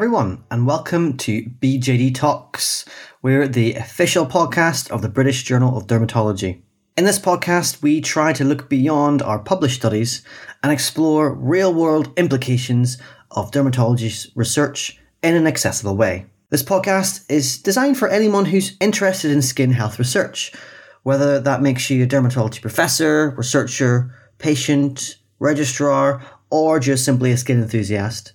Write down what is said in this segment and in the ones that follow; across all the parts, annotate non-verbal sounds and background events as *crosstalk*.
Everyone, and welcome to BJD Talks. We're the official podcast of the British Journal of Dermatology. In this podcast, we try to look beyond our published studies and explore real world implications of dermatology's research in an accessible way. This podcast is designed for anyone who's interested in skin health research, whether that makes you a dermatology professor, researcher, patient, registrar, or just simply a skin enthusiast.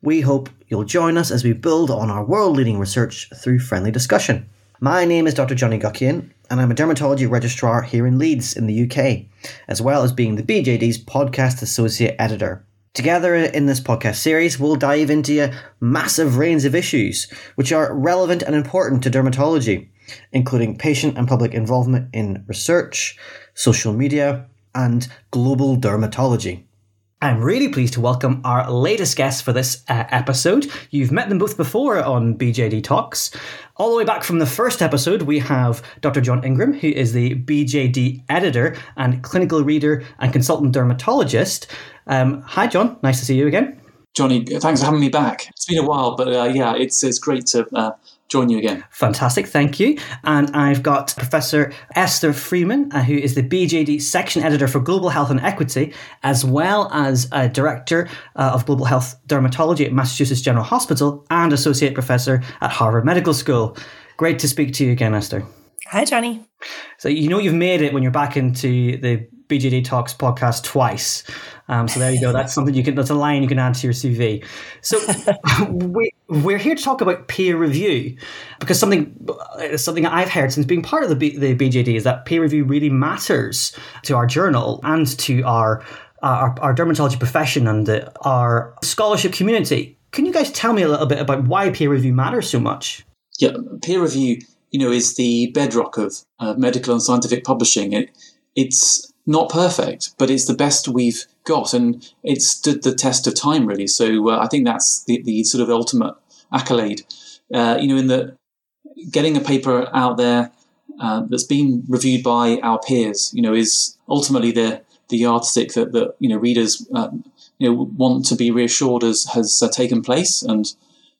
We hope you'll join us as we build on our world leading research through friendly discussion. My name is Dr. Jonny Guckian, and I'm a dermatology registrar here in Leeds in the UK, as well as being the BJD's podcast associate editor. Together in this podcast series, we'll dive into a massive range of issues which are relevant and important to dermatology, including patient and public involvement in research, social media, and global dermatology. I'm really pleased to welcome our latest guests for this uh, episode. You've met them both before on BJD Talks. All the way back from the first episode, we have Dr. John Ingram, who is the BJD editor and clinical reader and consultant dermatologist. Um, hi, John. Nice to see you again. Jonny, thanks for having me back. It's been a while, but uh, yeah, it's it's great to uh, join you again. Fantastic, thank you. And I've got Professor Esther Freeman, uh, who is the BJD section editor for Global Health and Equity, as well as a director uh, of Global Health Dermatology at Massachusetts General Hospital and associate professor at Harvard Medical School. Great to speak to you again, Esther. Hi, Jonny. So you know you've made it when you're back into the BJD Talks podcast twice. Um, so there you go. That's *laughs* something you can. That's a line you can add to your CV. So *laughs* we, we're here to talk about peer review because something uh, something I've heard since being part of the B, the BJD is that peer review really matters to our journal and to our our, our dermatology profession and the, our scholarship community. Can you guys tell me a little bit about why peer review matters so much? Yeah, peer review, you know, is the bedrock of uh, medical and scientific publishing. It, it's not perfect, but it's the best we've got, and it stood the test of time, really. So uh, I think that's the, the sort of ultimate accolade. Uh, you know, in the getting a paper out there uh, that's been reviewed by our peers, you know, is ultimately the the yardstick that, that you know readers uh, you know want to be reassured as has uh, taken place, and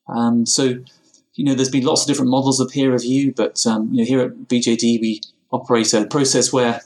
um, so you know, there's been lots of different models of peer review, but um, you know, here at BJD we operate a process where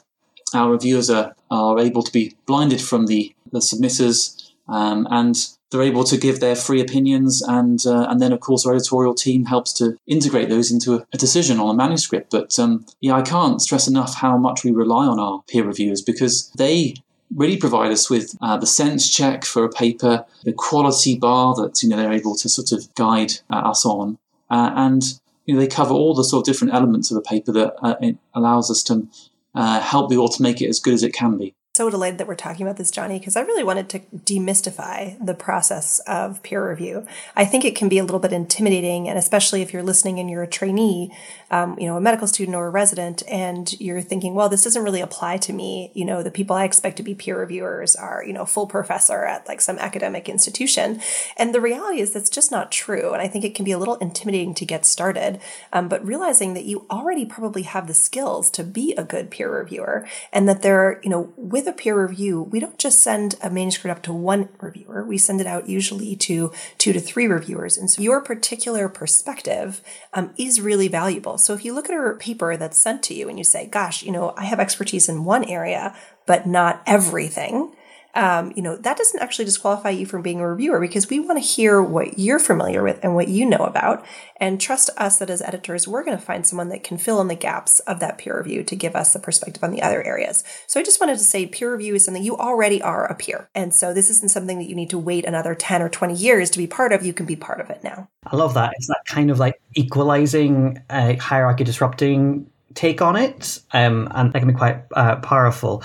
our reviewers are, are able to be blinded from the, the submitters um, and they're able to give their free opinions and uh, and then of course our editorial team helps to integrate those into a, decision on a manuscript. But um, yeah I can't stress enough how much we rely on our peer reviewers because they really provide us with uh, the sense check for a paper the quality bar that you know they're able to sort of guide uh, us on. Uh, and you know they cover all the sort of different elements of a paper that uh, allows us to uh, help the author make it as good as it can be so delighted that we're talking about this, Jonny, because I really wanted to demystify the process of peer review. I think it can be a little bit intimidating, and especially if you're listening and you're a trainee, um, you know, a medical student or a resident, and you're thinking, well, this doesn't really apply to me. You know, the people I expect to be peer reviewers are, you know, full professor at like some academic institution. And the reality is that's just not true. And I think it can be a little intimidating to get started. Um, but realizing that you already probably have the skills to be a good peer reviewer and that there, are, you know, with with a peer review, we don't just send a manuscript up to one reviewer. We send it out usually to two to three reviewers. And so your particular perspective um, is really valuable. So if you look at a paper that's sent to you and you say, gosh, you know, I have expertise in one area, but not everything, um, you know, that doesn't actually disqualify you from being a reviewer because we want to hear what you're familiar with and what you know about. And trust us that as editors, we're going to find someone that can fill in the gaps of that peer review to give us the perspective on the other areas. So I just wanted to say peer review is something you already are a peer. And so this isn't something that you need to wait another 10 or 20 years to be part of. You can be part of it now. I love that. It's that kind of like equalizing, uh, hierarchy disrupting take on it. Um, and that can be quite uh, powerful.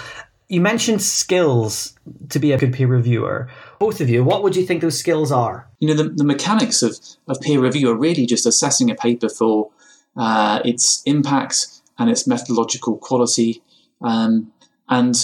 You mentioned skills to be a good peer reviewer. Both of you, what would you think those skills are? You know, the, the mechanics of, of peer review are really just assessing a paper for uh, its impact and its methodological quality. Um, and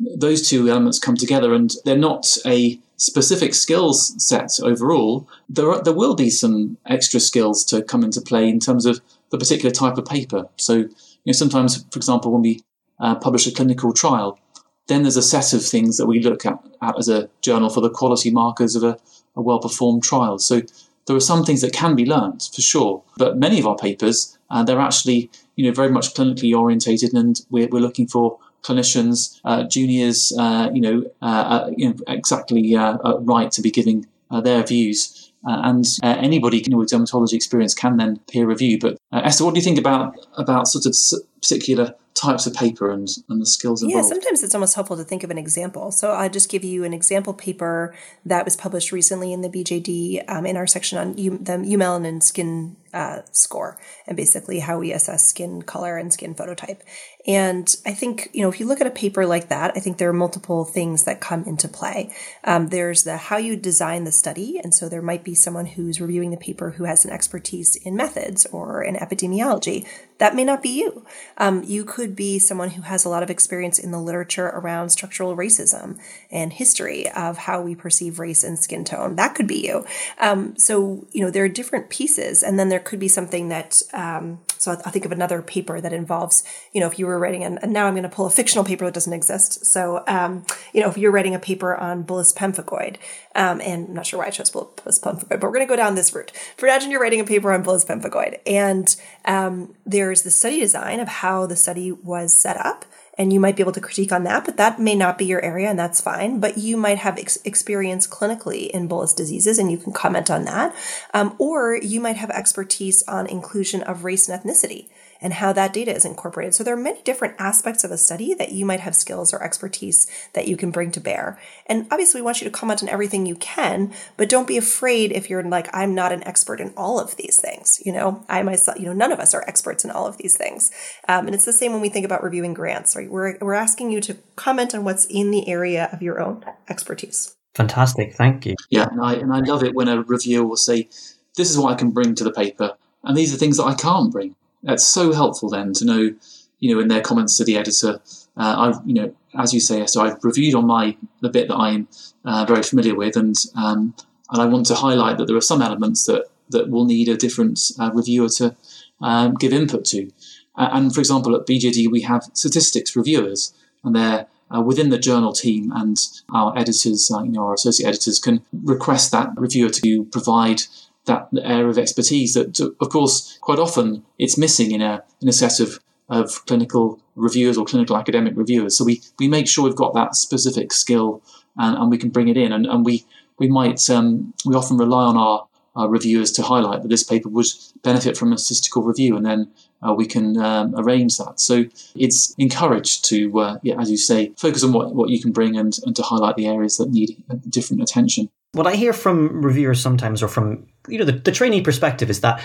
those two elements come together, and they're not a specific skills set overall. There, are, there will be some extra skills to come into play in terms of the particular type of paper. So, you know, sometimes, for example, when we uh, publish a clinical trial, then there's a set of things that we look at, at as a journal for the quality markers of a, a well performed trial. So there are some things that can be learned for sure, but many of our papers uh, they're actually you know very much clinically orientated, and we're, we're looking for clinicians, uh, juniors, uh, you know, uh, uh, you know, exactly uh, right to be giving their views. and anybody you know, with dermatology experience can then peer review. But Esther, what do you think about about sort of particular types of paper and, and the skills involved. Yeah, sometimes it's almost helpful to think of an example. So I'll just give you an example paper that was published recently in the BJD um, in our section on U- the eumelanin skin uh, score and basically how we assess skin color and skin phototype. And I think, you know, if you look at a paper like that, I think there are multiple things that come into play. Um, there's the how you design the study. And so there might be someone who's reviewing the paper who has an expertise in methods or in epidemiology. That may not be you. Um, you could be someone who has a lot of experience in the literature around structural racism and history of how we perceive race and skin tone. That could be you. Um, so, you know, there are different pieces. And then there could be something that, um, so I, I think of another paper that involves, you know, if you were writing, and, and now I'm going to pull a fictional paper that doesn't exist. So, um, you know, if you're writing a paper on bullous pemphigoid, um, and I'm not sure why I chose bullous pemphigoid, but we're going to go down this route. For imagine you're writing a paper on bullous pemphigoid, and um, there's the study design of how the study was set up and you might be able to critique on that, but that may not be your area and that's fine. But you might have ex- experience clinically in bullous diseases and you can comment on that. Um, or you might have expertise on inclusion of race and ethnicity and how that data is incorporated. So there are many different aspects of a study that you might have skills or expertise that you can bring to bear. And obviously, we want you to comment on everything you can, but don't be afraid if you're like, I'm not an expert in all of these things. You know, I myself, you know, none of us are experts in all of these things. Um, and it's the same when we think about reviewing grants, right? We're, we're asking you to comment on what's in the area of your own expertise. Fantastic. Thank you. Yeah. And I, and I love it when a reviewer will say, this is what I can bring to the paper. And these are things that I can't bring that's so helpful then to know, you know, in their comments to the editor, uh, I've, you know, as you say, so I've reviewed on my the bit that I'm uh, very familiar with, and um, and I want to highlight that there are some elements that that will need a different uh, reviewer to um, give input to. and for example, at BJD we have statistics reviewers, and they're uh, within the journal team, and our editors, uh, you know, our associate editors can request that reviewer to provide that area of expertise that, of course, quite often it's missing in a in a set of of clinical reviewers or clinical academic reviewers. So we, we make sure we've got that specific skill and, and we can bring it in. And, and we we might um, we often rely on our, our reviewers to highlight that this paper would benefit from a statistical review, and then uh, we can um, arrange that. So it's encouraged to, uh, yeah, as you say, focus on what, what you can bring and, and to highlight the areas that need different attention. What I hear from reviewers sometimes, or from you know the, the trainee perspective, is that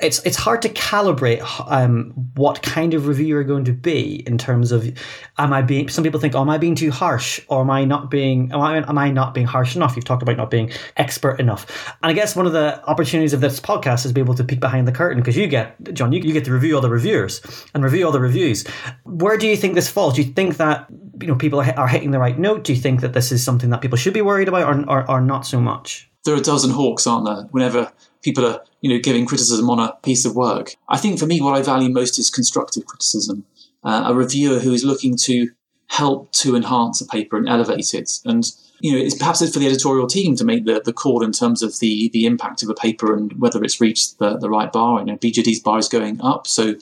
it's it's hard to calibrate um, what kind of review you're going to be in terms of am I being some people think oh, am I being too harsh? Or am I not being am I, am I not being harsh enough? You've talked about not being expert enough. And I guess one of the opportunities of this podcast is be able to peek behind the curtain because you get John you, you get to review all the reviewers and review all the reviews. Where do you think this falls? Do you think that you know people are hitting the right note do you think that this is something that people should be worried about or, or, or not so much there are a dozen hawks aren't there whenever people are, you know, giving criticism on a piece of work. I think for me, what I value most is constructive criticism. Uh, a reviewer who is looking to help to enhance a paper and elevate it. And, you know, it's perhaps it's for the editorial team to make the, the call in terms of the, the impact of a paper and whether it's reached the, the right bar. You know, BJD's bar is going up, so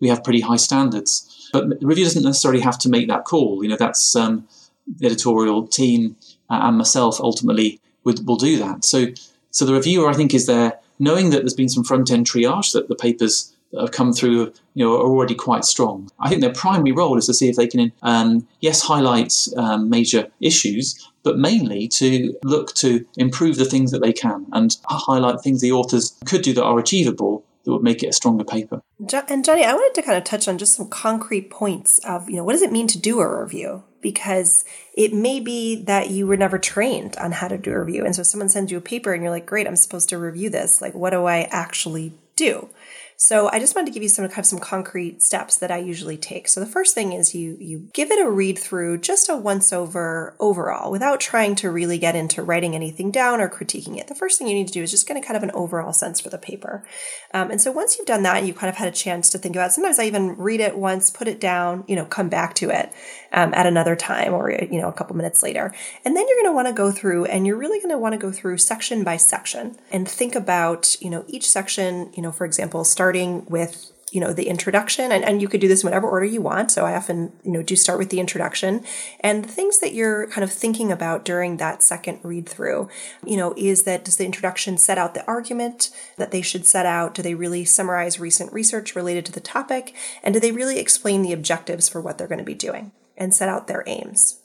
we have pretty high standards. But the reviewer doesn't necessarily have to make that call. You know, that's um, the editorial team uh, and myself ultimately would, will do that. So, so the reviewer, I think, is there knowing that there's been some front end triage that the papers that have come through you know, are already quite strong. I think their primary role is to see if they can, um, yes, highlight um, major issues, but mainly to look to improve the things that they can and highlight things the authors could do that are achievable that would make it a stronger paper. And Jonny, I wanted to kind of touch on just some concrete points of, you know, what does it mean to do a review? Because it may be that you were never trained on how to do a review. And so someone sends you a paper and you're like, great, I'm supposed to review this. Like, what do I actually do? So I just wanted to give you some kind of some concrete steps that I usually take. So the first thing is you you give it a read through, just a once over overall, without trying to really get into writing anything down or critiquing it. The first thing you need to do is just get a kind of an overall sense for the paper. Um, and so once you've done that and you've kind of had a chance to think about it, sometimes I even read it once, put it down, you know, come back to it. Um, at another time or, you know, a couple minutes later. And then you're going to want to go through and you're really going to want to go through section by section and think about, you know, each section, you know, for example, starting with you know the introduction. And, and you could do this in whatever order you want. So i often you know do start with the introduction. And the things that you're kind of thinking about during that second read through you know is that does the introduction set out the argument that they should set out? Do they really summarize recent research related to the topic? And do they really explain the objectives for what they're going to be doing and set out their aims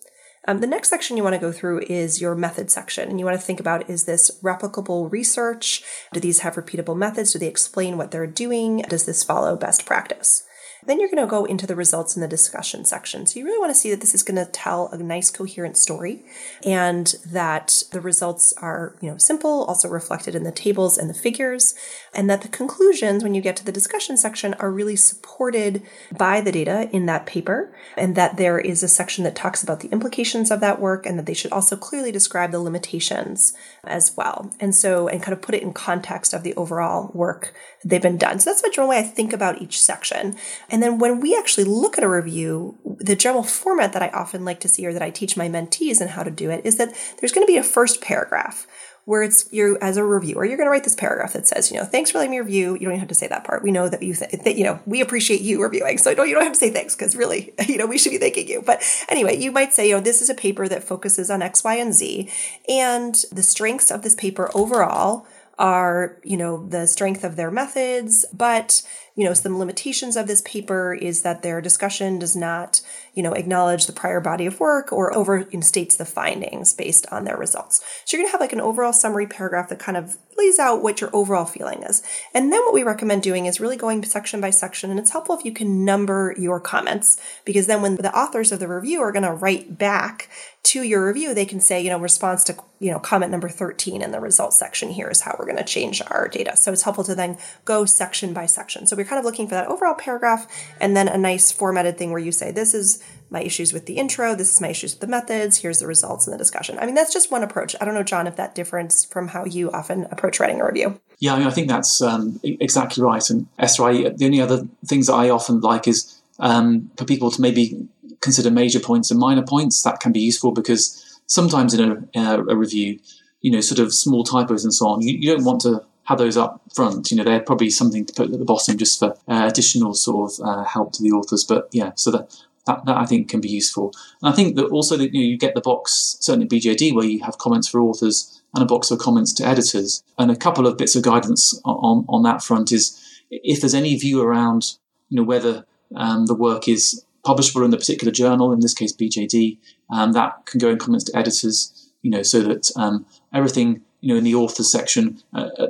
um, the next section you want to go through is your method section. And you want to think about is this replicable research? Do these have repeatable methods? Do they explain what they're doing? Does this follow best practice? Then you're going to go into the results in the discussion section. So you really want to see that this is going to tell a nice coherent story and that the results are, you know, simple, also reflected in the tables and the figures, and that the conclusions when you get to the discussion section are really supported by the data in that paper and that there is a section that talks about the implications of that work and that they should also clearly describe the limitations as well. And so and kind of put it in context of the overall work they've been done. So that's the general way I think about each section. And then when we actually look at a review, the general format that I often like to see or that I teach my mentees and how to do it is that there's going to be a first paragraph where it's you as a reviewer, you're going to write this paragraph that says, you know, thanks for letting me review. You don't even have to say that part. We know that you, th- that, you know, we appreciate you reviewing. So don't, you don't have to say thanks because really, *laughs* you know, we should be thanking you. But anyway, you might say, you know, this is a paper that focuses on X, Y, and Z. And the strengths of this paper overall are, you know, the strength of their methods, but you know, some limitations of this paper is that their discussion does not, you know, acknowledge the prior body of work or overstates the findings based on their results. So you're going to have like an overall summary paragraph that kind of lays out what your overall feeling is. And then what we recommend doing is really going section by section. And it's helpful if you can number your comments because then when the authors of the review are going to write back to your review, they can say, you know, response to, you know, comment number 13 in the results section here is how we're going to change our data. So it's helpful to then go section by section. So we're kind of looking for that overall paragraph and then a nice formatted thing where you say, this is my issues with the intro, this is my issues with the methods, here's the results in the discussion. I mean, that's just one approach. I don't know, John, if that differs from how you often approach writing a review. Yeah, I mean, I think that's um, exactly right. And Esther, I, the only other things that I often like is um, for people to maybe consider major points and minor points. That can be useful because sometimes in a, a, a review, you know, sort of small typos and so on, you, you, don't want to have those up front. You know, they're probably something to put at the bottom just for uh, additional sort of uh, help to the authors. But yeah, so that, that, that I think can be useful. And I think that also that you, know, you get the box certainly at BJD where you have comments for authors and a box of comments to editors. And a couple of bits of guidance on, on that front is if there's any view around, you know, whether um, the work is publishable in the particular journal, in this case BJD, um, that can go in comments to editors, you know, so that um, everything, you know, in the authors section, uh, uh,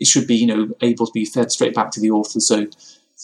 it should be, you know, able to be fed straight back to the author. So,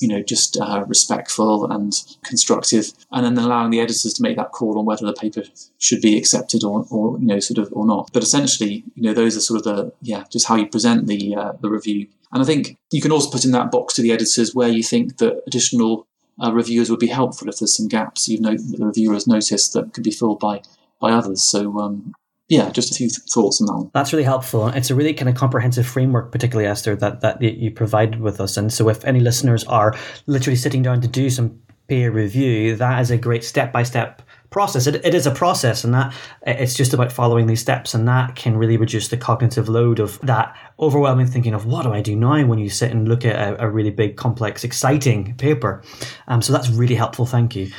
you know, just uh, respectful and constructive, and then allowing the editors to make that call on whether the paper should be accepted or, or you know, sort of or not. But essentially, you know, those are sort of the yeah, just how you present the uh, the review. And I think you can also put in that box to the editors where you think that additional uh, reviewers would be helpful if there's some gaps you've know the reviewer has noticed that could be filled by by others. So um, yeah, just a few th- thoughts on that one. That's really helpful. It's a really kind of comprehensive framework, particularly Esther, that that you provided with us. And so, if any listeners are literally sitting down to do some peer review, that is a great step by step process. It, it is a process, and that it's just about following these steps, and that can really reduce the cognitive load of that overwhelming thinking of what do I do now when you sit and look at a, a really big, complex, exciting paper. Um, so that's really helpful. Thank you.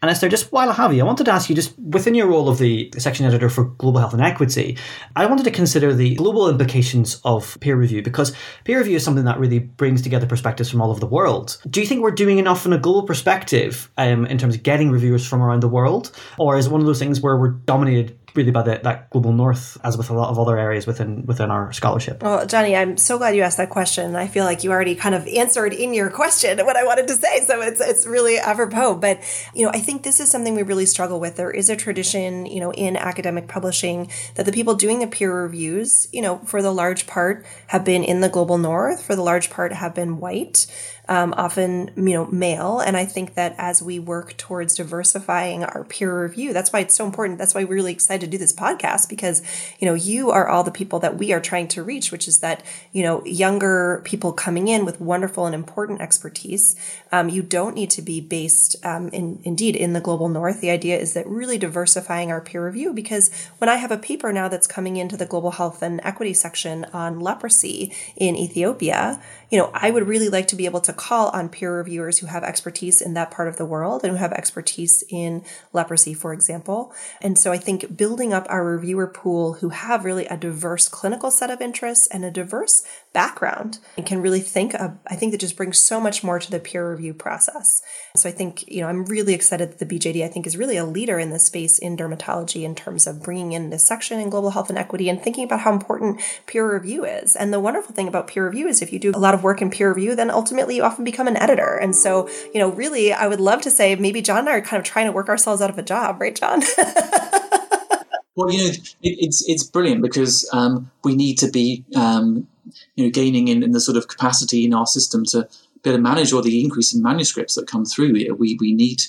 And Esther, just while I have you, I wanted to ask you just within your role of the section editor for global health and equity, I wanted to consider the global implications of peer review because peer review is something that really brings together perspectives from all over the world. Do you think we're doing enough from a global perspective um, in terms of getting reviewers from around the world? Or is one of those things where we're dominated really by the, that global north, as with a lot of other areas within within our scholarship. Well, Jonny, I'm so glad you asked that question. I feel like you already kind of answered in your question what I wanted to say, so it's it's really apropos. But you know, I think this is something we really struggle with. There is a tradition, you know, in academic publishing that the people doing the peer reviews, you know, for the large part have been in the global north, for the large part have been white. Um, often you know male. And I think that as we work towards diversifying our peer review, that's why it's so important. That's why we're really excited to do this podcast because you know you are all the people that we are trying to reach, which is that you know younger people coming in with wonderful and important expertise. Um, you don't need to be based um, in indeed in the global north. The idea is that really diversifying our peer review because when I have a paper now that's coming into the global health and equity section on leprosy in Ethiopia, you know, I would really like to be able to call on peer reviewers who have expertise in that part of the world and who have expertise in leprosy, for example. And so I think building up our reviewer pool who have really a diverse clinical set of interests and a diverse background and can really think of, I think that just brings so much more to the peer review process. So I think, you know, I'm really excited that the BJD, I think, is really a leader in this space in dermatology in terms of bringing in this section in global health and equity and thinking about how important peer review is. And the wonderful thing about peer review is if you do a lot of work in peer review, then ultimately you often become an editor. And so, you know, really, I would love to say maybe John and I are kind of trying to work ourselves out of a job, right, John? *laughs* well, you know, it, it's it's brilliant because um, we need to be, um, you know, gaining in, in the sort of capacity in our system to be able to manage all the increase in manuscripts that come through. We we need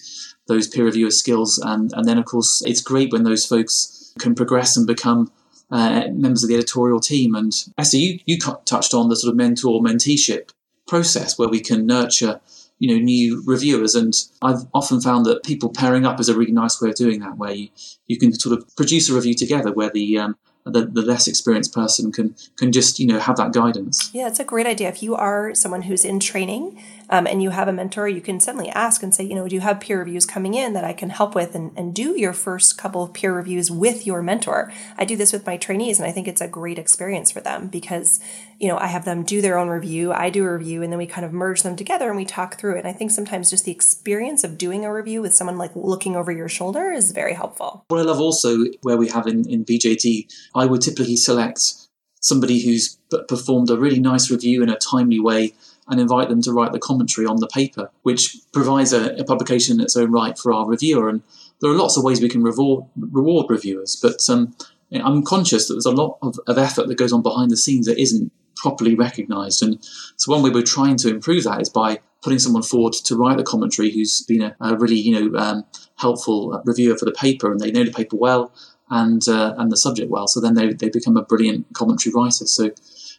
those peer reviewer skills, and and then of course it's great when those folks can progress and become uh, members of the editorial team. And Esther, you, you touched on the sort of mentor menteeship process where we can nurture you know new reviewers. And i've often found that people pairing up is a really nice way of doing that where you, you can sort of produce a review together where the um, the, the less experienced person can can just you know have that guidance. Yeah it's a great idea. If you are someone who's in training um, and you have a mentor you can suddenly ask and say you know do you have peer reviews coming in that i can help with and, and do your first couple of peer reviews with your mentor i do this with my trainees and i think it's a great experience for them because you know, I have them do their own review, I do a review, and then we kind of merge them together and we talk through it. And I think sometimes just the experience of doing a review with someone like looking over your shoulder is very helpful. What I love also where we have in, in BJD, I would typically select somebody who's performed a really nice review in a timely way and invite them to write the commentary on the paper, which provides a, a publication in its own right for our reviewer. And there are lots of ways we can reward, reward reviewers, but um, I'm conscious that there's a lot of, of effort that goes on behind the scenes that isn't properly recognised. And so one way we're trying to improve that is by putting someone forward to write the commentary who's been a, a really you know um, helpful reviewer for the paper and they know the paper well and uh, and the subject well. So then they they become a brilliant commentary writer. So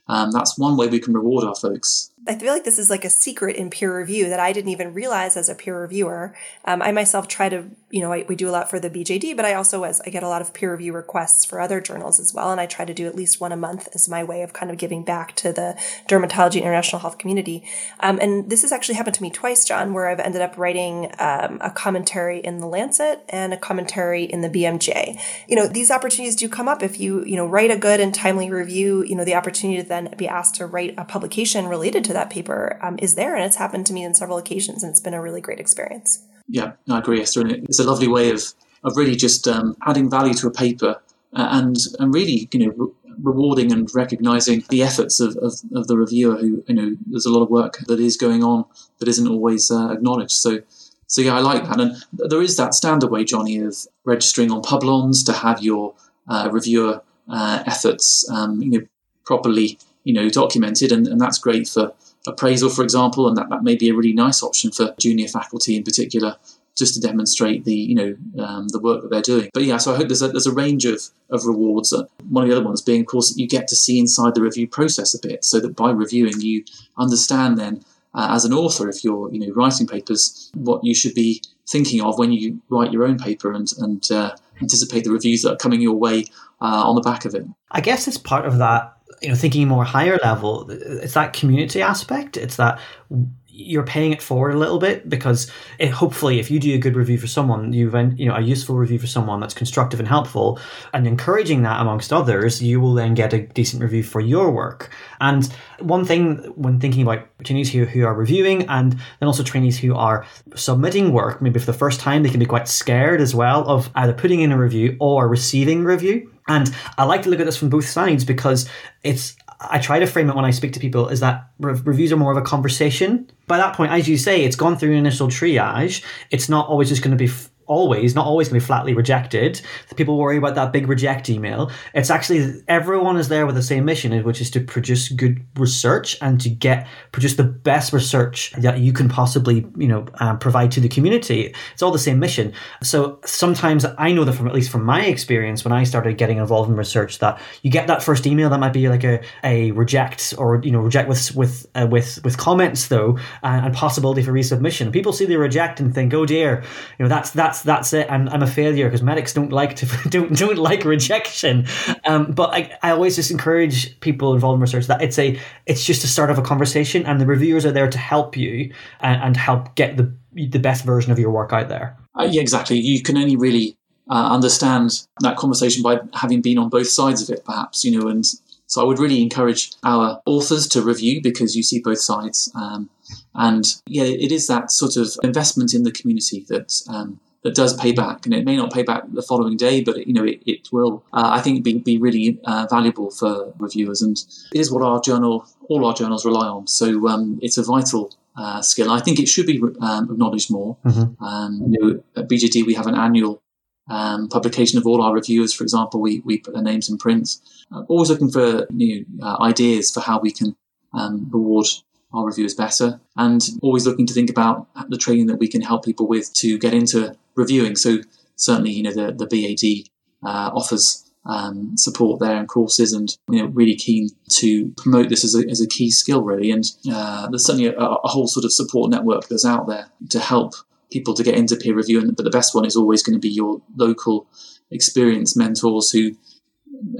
um, that's one way we can reward our folks. I feel like this is like a secret in peer review that I didn't even realize as a peer reviewer. Um, I myself try to, you know, I, we do a lot for the BJD, but I also, as I get a lot of peer review requests for other journals as well, and I try to do at least one a month as my way of kind of giving back to the dermatology international health community. Um, and this has actually happened to me twice, John, where I've ended up writing um, a commentary in the Lancet and a commentary in the BMJ. You know, these opportunities do come up if you, you know, write a good and timely review. You know, the opportunity to then be asked to write a publication related to that paper um, is there. And it's happened to me on several occasions, and it's been a really great experience. Yeah, I agree, Esther. And it's a lovely way of, of really just um, adding value to a paper uh, and, and really, you know, re- rewarding and recognizing the efforts of, of, of, the reviewer who, you know, there's a lot of work that is going on that isn't always uh, acknowledged. So, so yeah, I like that. And there is that standard way, Jonny, of registering on Publons to have your uh, reviewer uh, efforts, um, you know, properly you know, documented, and, and that's great for appraisal, for example, and that, that may be a really nice option for junior faculty in particular, just to demonstrate the you know um, the work that they're doing. But yeah, so I hope there's a, there's a range of of rewards. Uh, one of the other ones being, of course, that you get to see inside the review process a bit, so that by reviewing you understand then. Uh, as an author, if you're you know writing papers, what you should be thinking of when you write your own paper and and uh, anticipate the reviews that are coming your way uh, on the back of it. I guess as part of that you know thinking more higher level it's that community aspect. It's that you're paying it forward a little bit because it, hopefully if you do a good review for someone you've you know a useful review for someone that's constructive and helpful and encouraging that amongst others you will then get a decent review for your work. And one thing when thinking about trainees who, who are reviewing and then also trainees who are submitting work maybe for the first time they can be quite scared as well of either putting in a review or receiving review and I like to look at this from both sides because it's I try to frame it when I speak to people is that re- reviews are more of a conversation. By that point, as you say, it's gone through an initial triage. It's not always just going to be always, not always going to be flatly rejected. People worry about that big reject email. It's actually everyone is there with the same mission, which is to produce good research and to get produce the best research that you can possibly, you know, um, provide to the community. It's all the same mission. So sometimes I know that from at least from my experience when I started getting involved in research that you get that first email that might be like a, a reject or you know reject with with uh, with with comments though and, and possibility for resubmission. People see the reject and think, oh dear, you know that's that's that's it. I'm, I'm a failure because medics don't like to *laughs* don't don't like rejection. Um, but I, I always just encourage people involved in research that it's a it's just a start of a conversation and the reviewers are there to help you and, and help get the the best version of your work out there. Uh, yeah, exactly. You can only really uh, understand that conversation by having been on both sides of it, perhaps, you know, and so I would really encourage our authors to review because you see both sides. Um, and yeah, it is that sort of investment in the community that um, that does pay back, and it may not pay back the following day, but you know it, it will. Uh, I think be, be really uh, valuable for reviewers, and it is what our journal, all our journals rely on. So um, it's a vital uh, skill. I think it should be um, acknowledged more. Mm-hmm. Um, you know, at BJD we have an annual um, publication of all our reviewers, for example, we, we put their names in print. Uh, always looking for new uh, ideas for how we can um, reward our reviewers better, and always looking to think about the training that we can help people with to get into reviewing. So certainly, you know, the the BAD uh, offers um, support there and courses, and you know, really keen to promote this as a, as a key skill, really. And uh, there's certainly a, a, whole sort of support network that's out there to help people to get into peer review. and, But the best one is always going to be your local experienced mentors who,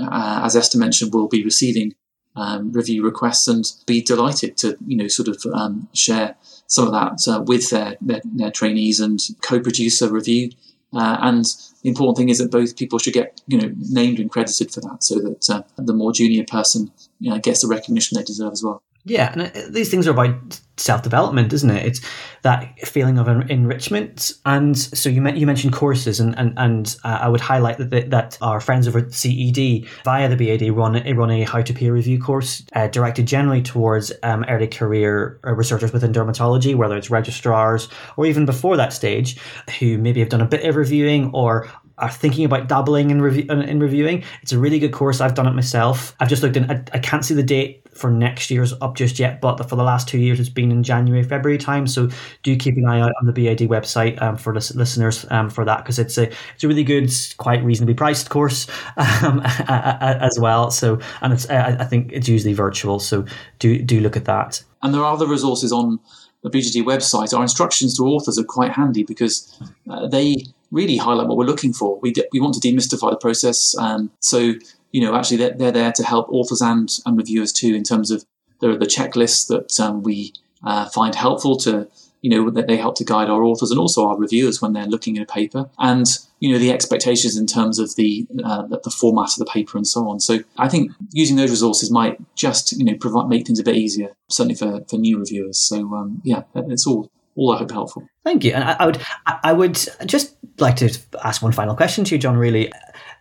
uh, as Esther mentioned, will be receiving um, review requests and be delighted to, you know, sort of um, share some of that uh, with their, their, their, trainees and co-produce a review. Uh, and the important thing is that both people should get, you know, named and credited for that, so that uh, the more junior person you know, gets the recognition they deserve as well. Yeah, and uh, these things are about self development, isn't it? It's that feeling of enrichment. And so you you mentioned courses, and and, and uh, I would highlight that that our friends over at CED via the BAD run a run a how to peer review course uh, directed generally towards um, early career uh, researchers within dermatology, whether it's registrars or even before that stage, who maybe have done a bit of reviewing or are thinking about dabbling in, review, in reviewing. It's a really good course. I've done it myself. I've just looked in. I, I can't see the date for next year's up just yet, but for the last two years, it's been in January, February time. So do keep an eye out on the BAD website um, for listeners um, for that because it's a it's a really good, quite reasonably priced course *laughs* um, as well. So and it's I think it's usually virtual. So do do look at that. And there are other resources on the BJD website. Our instructions to authors are quite handy because uh, they really highlight what we're looking for. We, we want to demystify the process. Um, so, you know, actually they're, they're there to help authors and, and reviewers too in terms of the, the checklists that um, we uh, find helpful to, you know, that they help to guide our authors and also our reviewers when they're looking at a paper. And, you know, the expectations in terms of the, uh, the format of the paper and so on. So I think using those resources might just, you know, provide, make things a bit easier, certainly for, for new reviewers. So, um, yeah, it's all all I hope helpful. Thank you. And I, I, would I would just like to ask one final question to you, John. Really,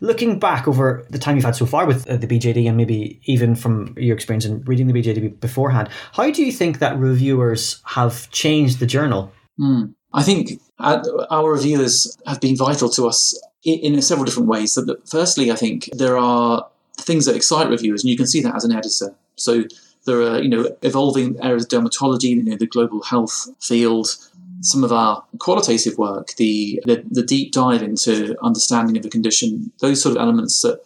looking back over the time you've had so far with uh, the BJD, and maybe even from your experience in reading the BJD beforehand, how do you think that reviewers have changed the journal? Mm. I think our reviewers have been vital to us in, several different ways. So that firstly, I think there are things that excite reviewers, and you can see that as an editor. So there are, you know, evolving areas of dermatology, you know, the global health field, some of our qualitative work, the, the, the deep dive into understanding of a condition, those sort of elements that,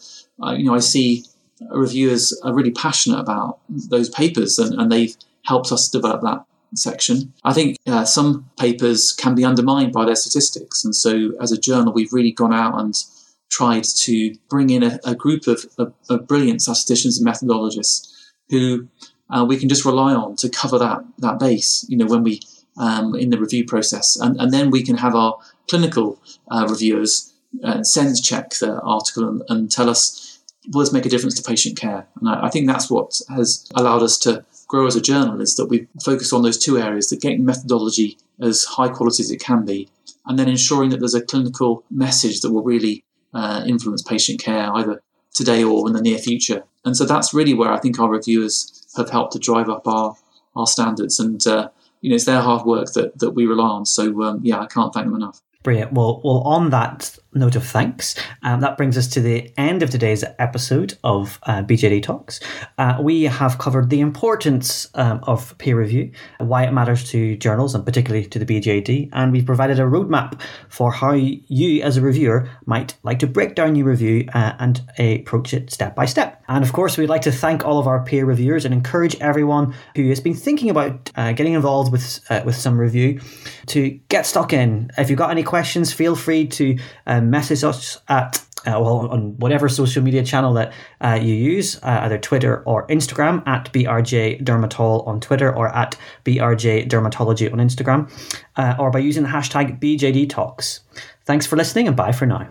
uh, you know, I see reviewers are really passionate about those papers and, and they've helped us develop that section. I think uh, some papers can be undermined by their statistics. And so as a journal, we've really gone out and tried to bring in a, a group of, of, of, brilliant statisticians and methodologists who uh, we can just rely on to cover that that base. You know, when we um, in the review process, and, and then we can have our clinical uh, reviewers uh, sense check the article and, and, tell us will this make a difference to patient care. And I, I, think that's what has allowed us to grow as a journal is that we focus on those two areas: that getting methodology as high quality as it can be, and then ensuring that there's a clinical message that will really uh, influence patient care either today or in the near future. And so that's really where I think our reviewers have helped to drive up our our standards. And uh, you know, it's their hard work that that we rely on. So um, yeah, I can't thank them enough. Brilliant. Well, well, on that note of thanks, um, that brings us to the end of today's episode of uh, BJD Talks. Uh, we have covered the importance um, of peer review, why it matters to journals and particularly to the BJD, and we've provided a roadmap for how you, as a reviewer, might like to break down your review uh, and approach it step by step. And of course, we'd like to thank all of our peer reviewers and encourage everyone who has been thinking about uh, getting involved with uh, with some review to get stuck in. If you've got any questions, feel free to um, message us at uh, well, on whatever social media channel that uh, you use, uh, either Twitter or Instagram, at BRJ Dermatol on Twitter or at BRJ Dermatology on Instagram, uh, or by using the hashtag BJD Talks. Thanks for listening and bye for now.